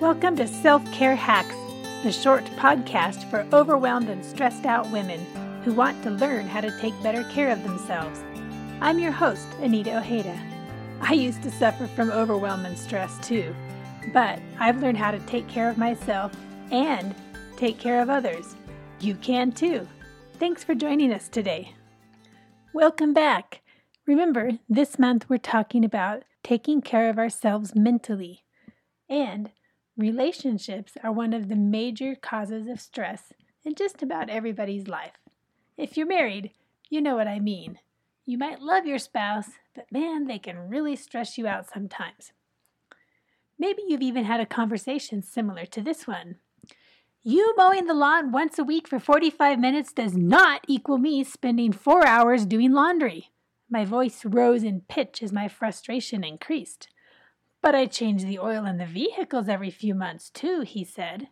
Welcome to Self Care Hacks, the short podcast for overwhelmed and stressed out women who want to learn how to take better care of themselves. I'm your host, Anita Ojeda. I used to suffer from overwhelm and stress too, but I've learned how to take care of myself and take care of others. You can too. Thanks for joining us today. Welcome back. Remember, this month we're talking about taking care of ourselves mentally. And relationships are one of the major causes of stress in just about everybody's life. If you're married, you know what I mean. You might love your spouse, but man, they can really stress you out sometimes. Maybe you've even had a conversation similar to this one. You mowing the lawn once a week for 45 minutes does not equal me spending four hours doing laundry. My voice rose in pitch as my frustration increased. But I change the oil in the vehicles every few months, too, he said.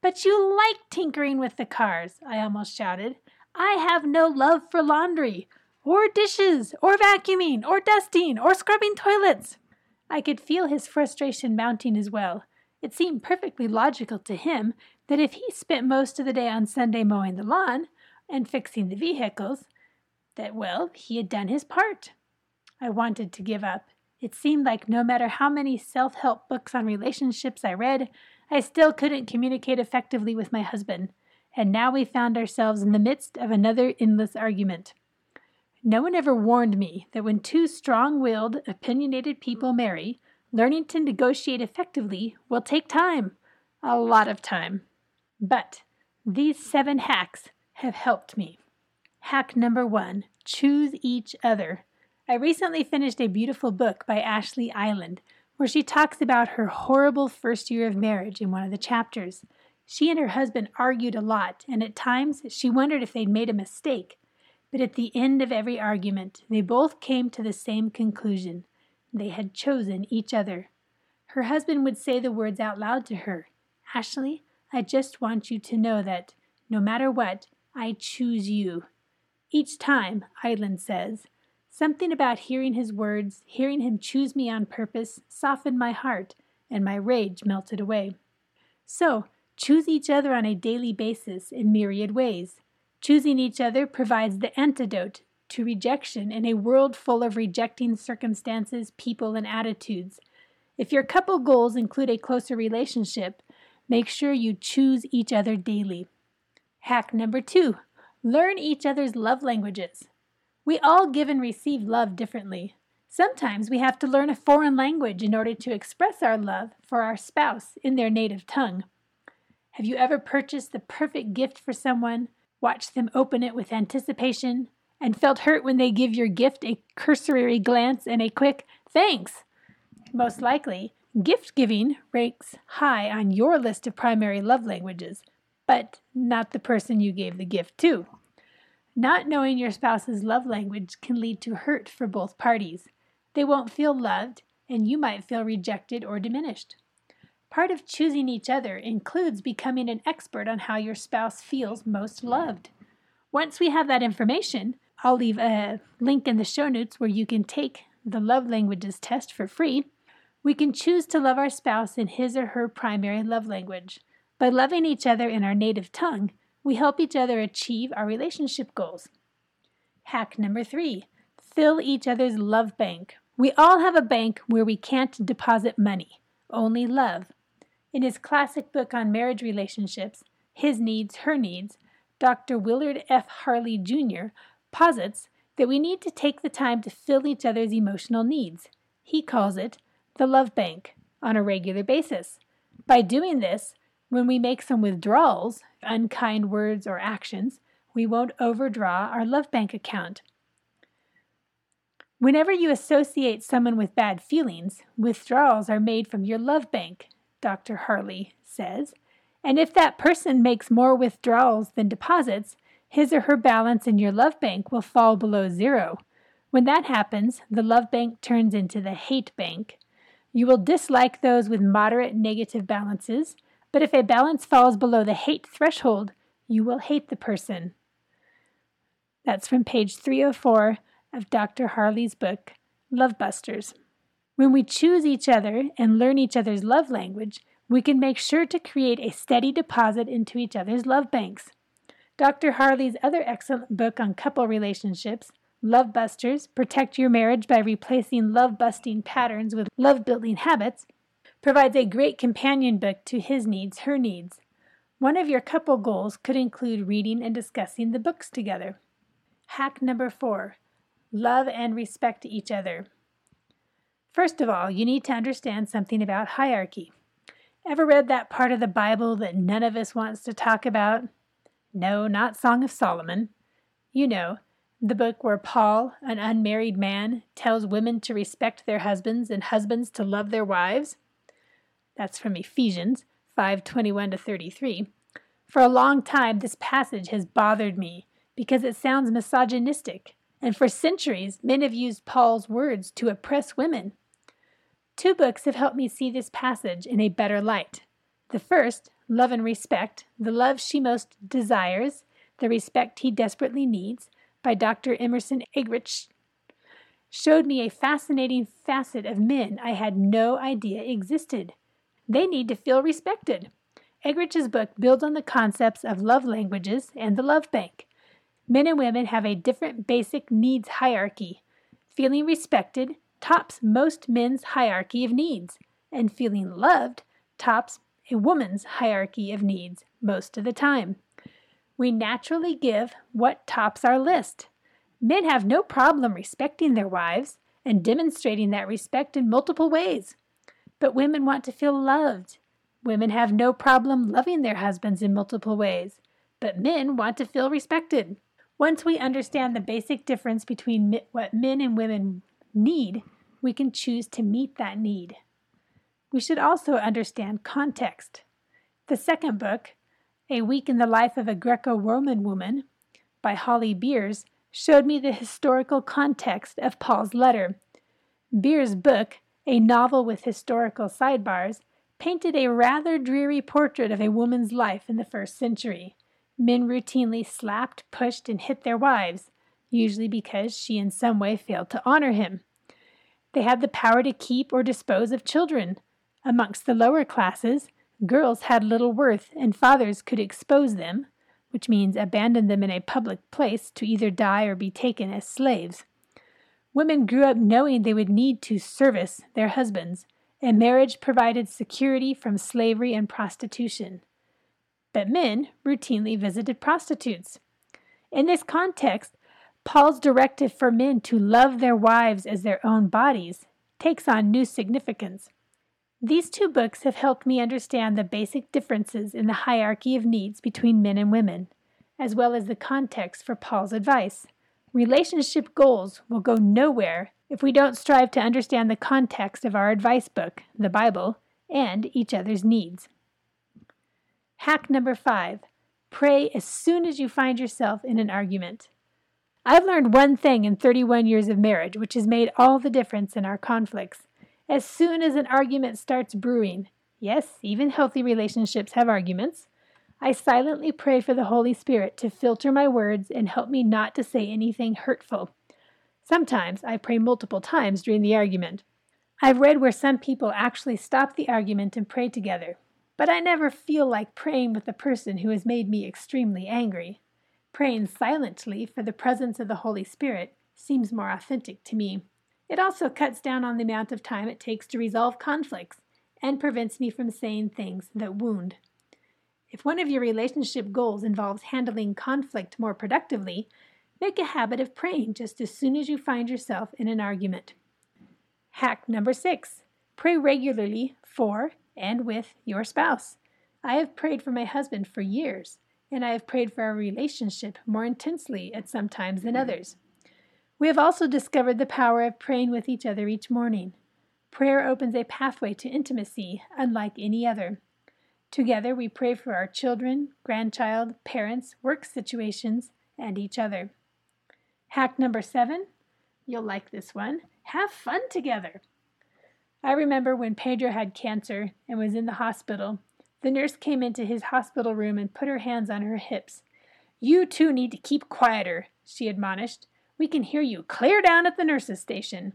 But you like tinkering with the cars, I almost shouted. I have no love for laundry, or dishes, or vacuuming, or dusting, or scrubbing toilets. I could feel his frustration mounting as well. It seemed perfectly logical to him that if he spent most of the day on Sunday mowing the lawn and fixing the vehicles, that, well, he had done his part. I wanted to give up. It seemed like no matter how many self help books on relationships I read, I still couldn't communicate effectively with my husband, and now we found ourselves in the midst of another endless argument. No one ever warned me that when two strong willed, opinionated people marry, learning to negotiate effectively will take time, a lot of time. But these seven hacks have helped me. Hack number one choose each other. I recently finished a beautiful book by Ashley Eiland where she talks about her horrible first year of marriage in one of the chapters. She and her husband argued a lot, and at times she wondered if they'd made a mistake. But at the end of every argument, they both came to the same conclusion they had chosen each other. Her husband would say the words out loud to her Ashley, I just want you to know that, no matter what, I choose you. Each time, Eiland says, something about hearing his words, hearing him choose me on purpose, softened my heart, and my rage melted away. So, choose each other on a daily basis in myriad ways. Choosing each other provides the antidote to rejection in a world full of rejecting circumstances, people, and attitudes. If your couple goals include a closer relationship, make sure you choose each other daily. Hack number two learn each other's love languages. We all give and receive love differently. Sometimes we have to learn a foreign language in order to express our love for our spouse in their native tongue. Have you ever purchased the perfect gift for someone, watched them open it with anticipation, and felt hurt when they give your gift a cursory glance and a quick thanks? Most likely, gift giving ranks high on your list of primary love languages, but not the person you gave the gift to. Not knowing your spouse's love language can lead to hurt for both parties. They won't feel loved, and you might feel rejected or diminished. Part of choosing each other includes becoming an expert on how your spouse feels most loved. Once we have that information, I'll leave a link in the show notes where you can take the love languages test for free. We can choose to love our spouse in his or her primary love language. By loving each other in our native tongue, we help each other achieve our relationship goals. Hack number three fill each other's love bank. We all have a bank where we can't deposit money, only love. In his classic book on marriage relationships, His Needs, Her Needs, Dr. Willard F. Harley Jr. posits that we need to take the time to fill each other's emotional needs. He calls it the love bank on a regular basis. By doing this, when we make some withdrawals, unkind words or actions, we won't overdraw our love bank account. Whenever you associate someone with bad feelings, withdrawals are made from your love bank, Dr. Harley says. And if that person makes more withdrawals than deposits, his or her balance in your love bank will fall below zero. When that happens, the love bank turns into the hate bank. You will dislike those with moderate negative balances but if a balance falls below the hate threshold, you will hate the person. That's from page 304 of Dr. Harley's book, Love Busters. When we choose each other and learn each other's love language, we can make sure to create a steady deposit into each other's love banks. Dr. Harley's other excellent book on couple relationships, Love Busters Protect Your Marriage by Replacing Love Busting Patterns with Love Building Habits, provides a great companion book to his needs, her needs. One of your couple goals could include reading and discussing the books together. Hack number four love and respect each other. First of all, you need to understand something about hierarchy. Ever read that part of the Bible that none of us wants to talk about? No, not Song of Solomon. You know, the book where Paul, an unmarried man, tells women to respect their husbands and husbands to love their wives. That's from Ephesians 5:21 to 33. For a long time this passage has bothered me because it sounds misogynistic, and for centuries men have used Paul's words to oppress women. Two books have helped me see this passage in a better light. The first, Love and Respect, the love she most desires, the respect he desperately needs, by Dr. Emerson Eggerichs, showed me a fascinating facet of men I had no idea existed. They need to feel respected. Eggerichs' book builds on the concepts of love languages and the love bank. Men and women have a different basic needs hierarchy. Feeling respected tops most men's hierarchy of needs, and feeling loved tops a woman's hierarchy of needs most of the time. We naturally give what tops our list. Men have no problem respecting their wives and demonstrating that respect in multiple ways. But women want to feel loved. Women have no problem loving their husbands in multiple ways, but men want to feel respected. Once we understand the basic difference between what men and women need, we can choose to meet that need. We should also understand context. The second book, A Week in the Life of a Greco Roman Woman, by Holly Beers, showed me the historical context of Paul's letter. Beers' book a novel with historical sidebars, painted a rather dreary portrait of a woman's life in the first century. Men routinely slapped, pushed, and hit their wives, usually because she in some way failed to honor him. They had the power to keep or dispose of children. Amongst the lower classes, girls had little worth, and fathers could expose them, which means abandon them in a public place to either die or be taken as slaves. Women grew up knowing they would need to service their husbands, and marriage provided security from slavery and prostitution. But men routinely visited prostitutes. In this context, Paul's directive for men to love their wives as their own bodies takes on new significance. These two books have helped me understand the basic differences in the hierarchy of needs between men and women, as well as the context for Paul's advice. Relationship goals will go nowhere if we don't strive to understand the context of our advice book, the Bible, and each other's needs. Hack number five pray as soon as you find yourself in an argument. I've learned one thing in 31 years of marriage which has made all the difference in our conflicts. As soon as an argument starts brewing, yes, even healthy relationships have arguments, I silently pray for the Holy Spirit to filter my words and help me not to say anything hurtful. Sometimes I pray multiple times during the argument. I've read where some people actually stop the argument and pray together, but I never feel like praying with the person who has made me extremely angry. Praying silently for the presence of the Holy Spirit seems more authentic to me. It also cuts down on the amount of time it takes to resolve conflicts and prevents me from saying things that wound. If one of your relationship goals involves handling conflict more productively, make a habit of praying just as soon as you find yourself in an argument. Hack number six pray regularly for and with your spouse. I have prayed for my husband for years, and I have prayed for our relationship more intensely at some times than others. We have also discovered the power of praying with each other each morning. Prayer opens a pathway to intimacy unlike any other. Together, we pray for our children, grandchild, parents, work situations, and each other. Hack number seven you'll like this one have fun together. I remember when Pedro had cancer and was in the hospital. The nurse came into his hospital room and put her hands on her hips. You two need to keep quieter, she admonished. We can hear you clear down at the nurse's station.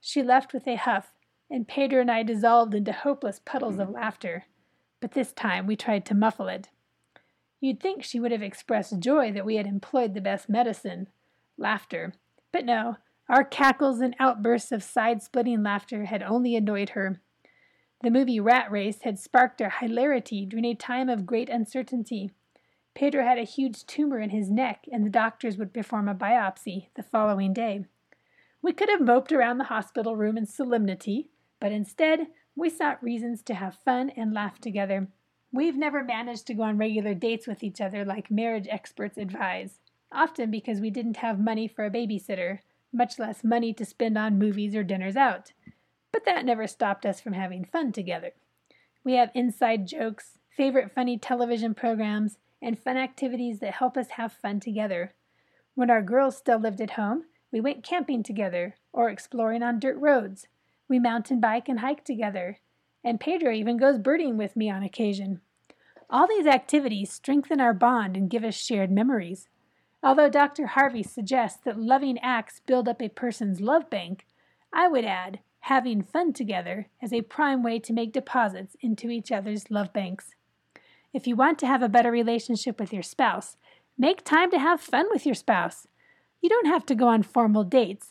She left with a huff, and Pedro and I dissolved into hopeless puddles of laughter. But this time we tried to muffle it. You'd think she would have expressed joy that we had employed the best medicine laughter. But no, our cackles and outbursts of side splitting laughter had only annoyed her. The movie Rat Race had sparked our hilarity during a time of great uncertainty. Pedro had a huge tumor in his neck, and the doctors would perform a biopsy the following day. We could have moped around the hospital room in solemnity, but instead we sought reasons to have fun and laugh together. We've never managed to go on regular dates with each other like marriage experts advise, often because we didn't have money for a babysitter, much less money to spend on movies or dinners out. But that never stopped us from having fun together. We have inside jokes, favorite funny television programs, and fun activities that help us have fun together. When our girls still lived at home, we went camping together or exploring on dirt roads. We mountain bike and hike together, and Pedro even goes birding with me on occasion. All these activities strengthen our bond and give us shared memories. Although Dr. Harley suggests that loving acts build up a person's love bank, I would add having fun together as a prime way to make deposits into each other's love banks. If you want to have a better relationship with your spouse, make time to have fun with your spouse. You don't have to go on formal dates,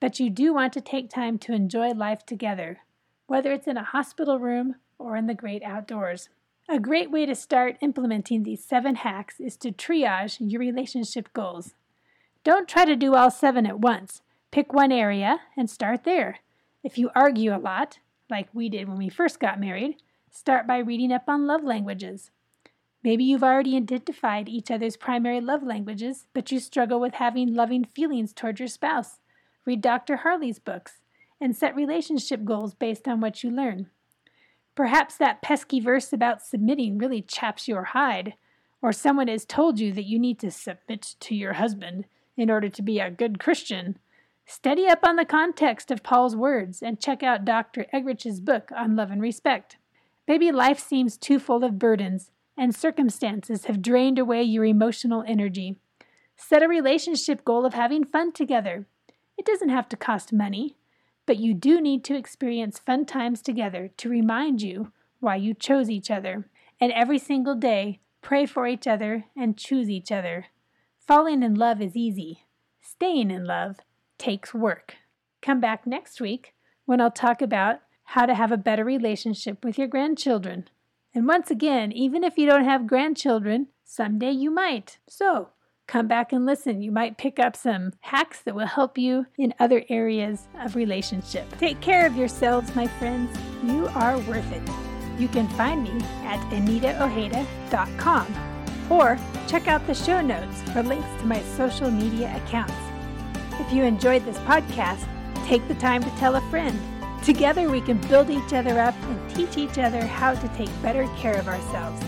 but you do want to take time to enjoy life together, whether it's in a hospital room or in the great outdoors. A great way to start implementing these seven hacks is to triage your relationship goals. Don't try to do all seven at once. Pick one area and start there. If you argue a lot, like we did when we first got married, start by reading up on love languages. Maybe you've already identified each other's primary love languages, but you struggle with having loving feelings toward your spouse. Read Dr. Harley's books and set relationship goals based on what you learn. Perhaps that pesky verse about submitting really chaps your hide, or someone has told you that you need to submit to your husband in order to be a good Christian. Study up on the context of Paul's words and check out Dr. Eggerichs' book on love and respect. Maybe life seems too full of burdens and circumstances have drained away your emotional energy. Set a relationship goal of having fun together. It doesn't have to cost money. But you do need to experience fun times together to remind you why you chose each other. And every single day, pray for each other and choose each other. Falling in love is easy. Staying in love takes work. Come back next week when I'll talk about how to have a better relationship with your grandchildren. And once again, even if you don't have grandchildren, someday you might. So, Come back and listen. You might pick up some hacks that will help you in other areas of relationship. Take care of yourselves, my friends. You are worth it. You can find me at anitaojeda.com or check out the show notes for links to my social media accounts. If you enjoyed this podcast, take the time to tell a friend. Together we can build each other up and teach each other how to take better care of ourselves.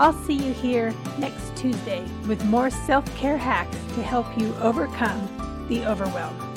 I'll see you here next Tuesday with more self care hacks to help you overcome the overwhelm.